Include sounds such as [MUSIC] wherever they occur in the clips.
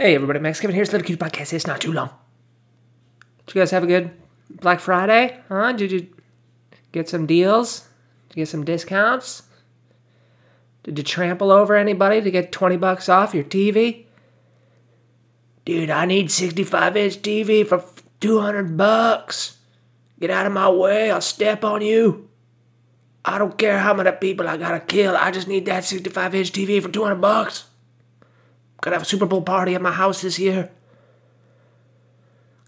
Hey everybody, Max Kevin here's Little Cute Podcast. It's not too long. Did you guys have a good Black Friday? Huh? Did you get some deals? Did you get some discounts? Did you trample over anybody to get 20 bucks off your TV? Dude, I need 65 inch TV for 200 bucks. Get out of my way, I'll step on you. I don't care how many people I gotta kill, I just need that 65 inch TV for 200 bucks. Gonna have a Super Bowl party at my house this year.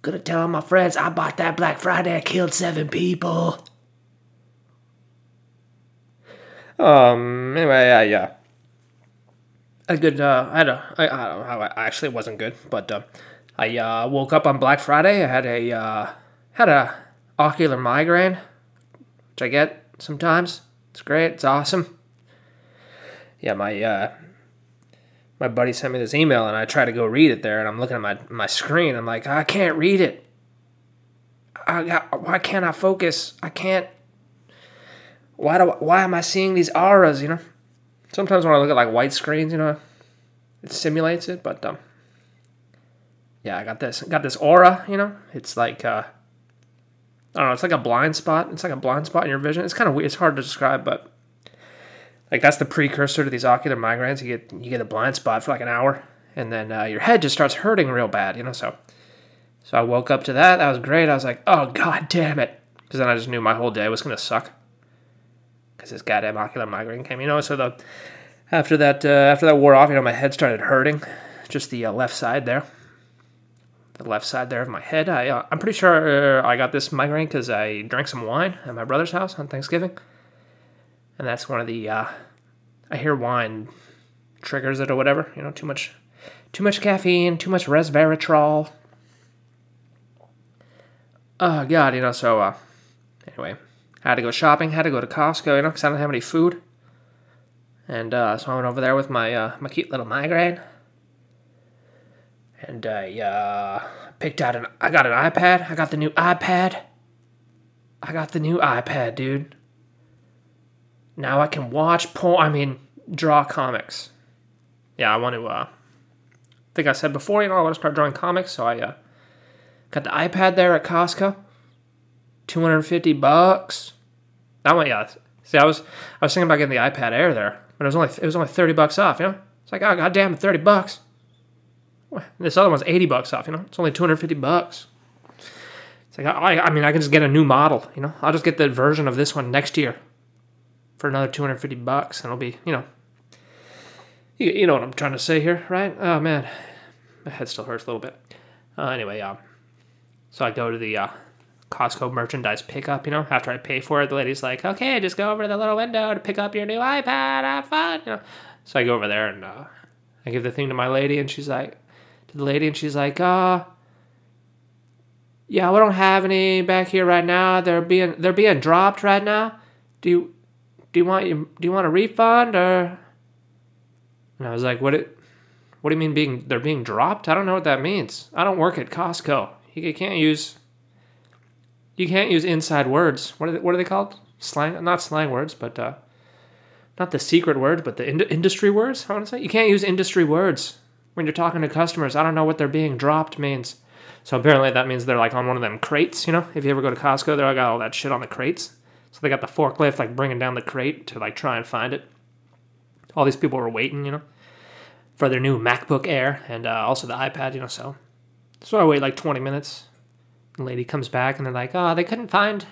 Gonna tell all my friends I bought that Black Friday. I killed seven people. Um. Anyway, yeah, yeah. A good. Uh, I had a. I, I don't know how. I actually it wasn't good, but uh, I uh, woke up on Black Friday. I had a uh, had a ocular migraine, which I get sometimes. It's great. It's awesome. Yeah, my uh, my buddy sent me this email and I try to go read it there and I'm looking at my, my screen. I'm like, I can't read it. I got, why can't I focus? I can't. Why do why am I seeing these auras? You know, sometimes when I look at like white screens, you know, it simulates it. But um, yeah, I got this got this aura. You know, it's like uh, I don't know. It's like a blind spot. It's like a blind spot in your vision. It's kind of weird. It's hard to describe, but like that's the precursor to these ocular migraines. You get you get a blind spot for like an hour, and then uh, your head just starts hurting real bad. You know, so so I woke up to that. That was great. I was like, oh god damn it, because then I just knew my whole day was gonna suck because this goddamn ocular migraine came. You know, so the after that uh, after that wore off, you know, my head started hurting, just the uh, left side there. The left side there of my head. I, uh, I'm pretty sure uh, I got this migraine because I drank some wine at my brother's house on Thanksgiving and that's one of the uh, I hear wine triggers it or whatever. You know, too much, too much caffeine, too much resveratrol. Oh God, you know. So uh, anyway, I had to go shopping. Had to go to Costco, you know, because I don't have any food. And uh, so I went over there with my uh, my cute little migraine, and I uh, picked out an. I got an iPad. I got the new iPad. I got the new iPad, dude. Now I can watch porn. I mean, draw comics. Yeah, I want to. Uh, I think I said before, you know, I want to start drawing comics. So I uh, got the iPad there at Costco. Two hundred fifty bucks. That one, yeah. See, I was I was thinking about getting the iPad Air there, but it was only it was only thirty bucks off. You know, it's like oh goddamn, thirty bucks. This other one's eighty bucks off. You know, it's only two hundred fifty bucks. It's like I, I mean, I can just get a new model. You know, I'll just get the version of this one next year for another 250 bucks and it'll be you know you, you know what i'm trying to say here right? Oh man. My head still hurts a little bit. Uh, anyway um so i go to the uh, costco merchandise pickup you know after i pay for it the lady's like okay just go over to the little window to pick up your new ipad have fun you know. So i go over there and uh, i give the thing to my lady and she's like to the lady and she's like uh yeah we don't have any back here right now. They're being they're being dropped right now. Do you do you want do you want a refund or? And I was like what it what do you mean being they're being dropped? I don't know what that means. I don't work at Costco. You can't use you can't use inside words. What are they, what are they called? Slang not slang words but uh, not the secret words but the ind- industry words I want to say. You can't use industry words when you're talking to customers. I don't know what they're being dropped means. So apparently that means they're like on one of them crates you know? If you ever go to Costco they're like got all that shit on the crates so they got the forklift like bringing down the crate to like try and find it. All these people were waiting, you know, for their new MacBook Air and uh, also the iPad, you know. So, so I wait like 20 minutes. The lady comes back and they're like, "Oh, they couldn't find."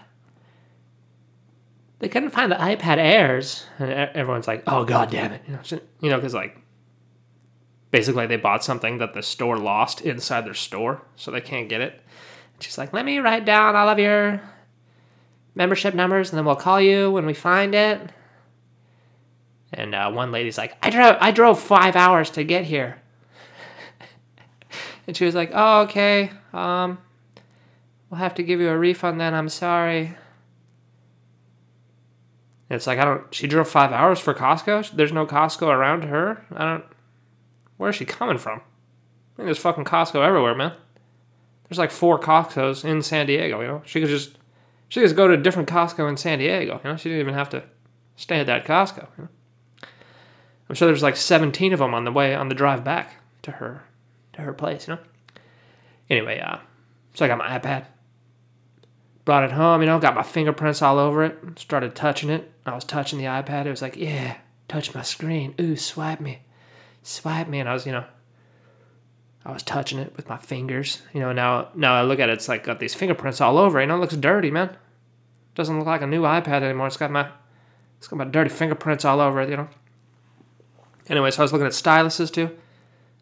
They couldn't find the iPad Airs, and everyone's like, "Oh God damn it!" You know, you know, because like basically they bought something that the store lost inside their store, so they can't get it. And she's like, "Let me write down all of your membership numbers, and then we'll call you when we find it. And uh, one lady's like, I drove, I drove five hours to get here. [LAUGHS] and she was like, Oh, okay. Um, we'll have to give you a refund then. I'm sorry. And it's like I don't. She drove five hours for Costco. There's no Costco around her. I don't. Where is she coming from? I mean, there's fucking Costco everywhere, man. There's like four Costco's in San Diego. You know, she could just she just go to a different Costco in San Diego. You know, she didn't even have to stay at that Costco. You know? I'm sure there's like 17 of them on the way on the drive back to her to her place, you know. Anyway, uh, so I got my iPad, brought it home, you know, got my fingerprints all over it, started touching it. I was touching the iPad. It was like, yeah, touch my screen. Ooh, swipe me, swipe me, and I was, you know, I was touching it with my fingers. You know, now now I look at it, it's like got these fingerprints all over. It. You know, it looks dirty, man. Doesn't look like a new iPad anymore. It's got my it's got my dirty fingerprints all over it. You know. Anyway, so I was looking at styluses too.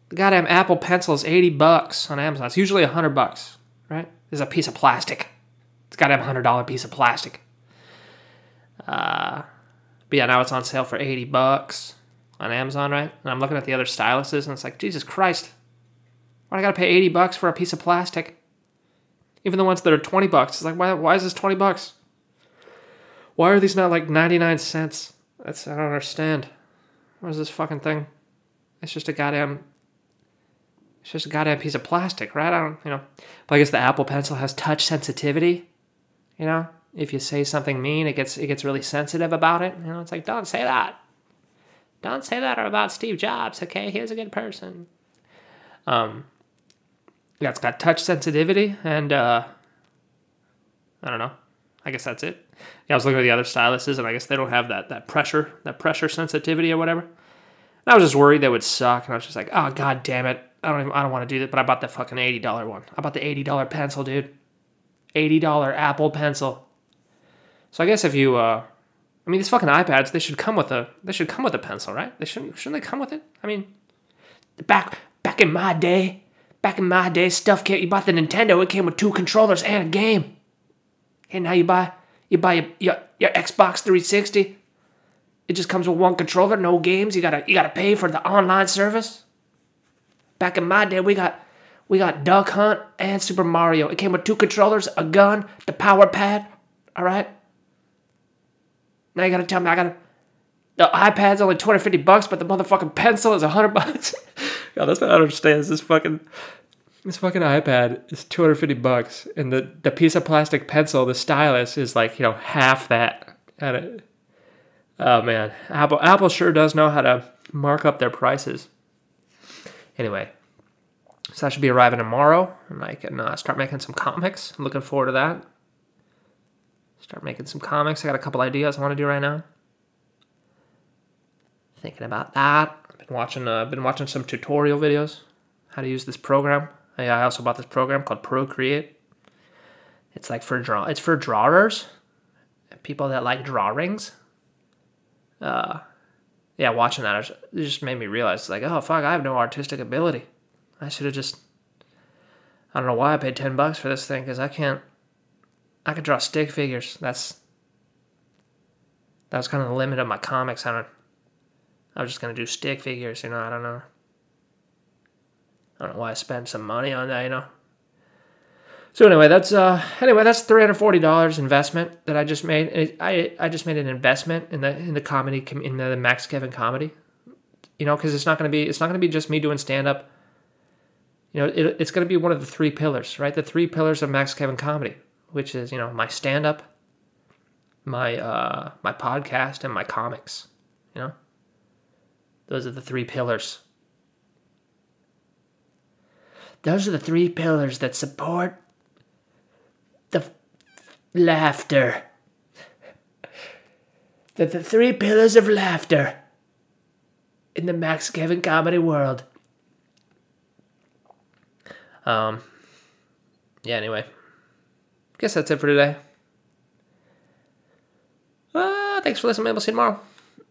The goddamn Apple Pencil is eighty bucks on Amazon. It's usually hundred bucks, right? It's a piece of plastic. It's goddamn hundred dollar piece of plastic. Uh, but yeah, now it's on sale for eighty bucks on Amazon, right? And I'm looking at the other styluses, and it's like Jesus Christ why I gotta pay 80 bucks for a piece of plastic? Even the ones that are 20 bucks. It's like, why, why is this 20 bucks? Why are these not like 99 cents? That's, I don't understand. What is this fucking thing? It's just a goddamn, it's just a goddamn piece of plastic, right? I don't, you know. But I guess the Apple Pencil has touch sensitivity. You know, if you say something mean, it gets, it gets really sensitive about it. You know, it's like, don't say that. Don't say that about Steve Jobs, okay? He was a good person. Um, yeah, it's got touch sensitivity, and uh, I don't know. I guess that's it. Yeah, I was looking at the other styluses, and I guess they don't have that that pressure that pressure sensitivity or whatever. And I was just worried they would suck, and I was just like, oh god damn it, I don't even, I don't want to do that. But I bought the fucking eighty dollar one. I bought the eighty dollar pencil, dude. Eighty dollar Apple pencil. So I guess if you, uh, I mean, these fucking iPads, they should come with a they should come with a pencil, right? They shouldn't shouldn't they come with it? I mean, back back in my day, Back in my day, stuff came. You bought the Nintendo. It came with two controllers and a game. And now you buy you buy your, your, your Xbox 360. It just comes with one controller, no games. You gotta you gotta pay for the online service. Back in my day, we got we got Duck Hunt and Super Mario. It came with two controllers, a gun, the power pad. All right. Now you gotta tell me I gotta. The iPad's only 250 bucks, but the motherfucking pencil is 100 bucks. [LAUGHS] God, that's what I don't understand. Is this fucking this fucking iPad is 250 bucks, and the, the piece of plastic pencil, the stylus, is like, you know, half that. It, oh man, Apple Apple sure does know how to mark up their prices. Anyway, so that should be arriving tomorrow, and I can uh, start making some comics. I'm looking forward to that. Start making some comics. I got a couple ideas I want to do right now. Thinking about that. Been watching. Uh, been watching some tutorial videos how to use this program. I also bought this program called Procreate. It's like for draw. It's for drawers, people that like drawings. Uh, yeah, watching that it just made me realize like, oh fuck, I have no artistic ability. I should have just. I don't know why I paid ten bucks for this thing because I can't. I could draw stick figures. That's. That was kind of the limit of my comics. I don't. I was just gonna do stick figures, you know. I don't know. I don't know why I spent some money on that, you know. So anyway, that's uh anyway that's three hundred forty dollars investment that I just made. I I just made an investment in the in the comedy in the Max Kevin comedy, you know, because it's not gonna be it's not gonna be just me doing stand up. You know, it, it's gonna be one of the three pillars, right? The three pillars of Max Kevin comedy, which is you know my stand up, my uh my podcast, and my comics. You know, those are the three pillars those are the three pillars that support the f- laughter. the, the three pillars of laughter in the Max Kevin comedy world. Um, yeah, anyway. Guess that's it for today. Uh, thanks for listening. Maybe we'll see you tomorrow.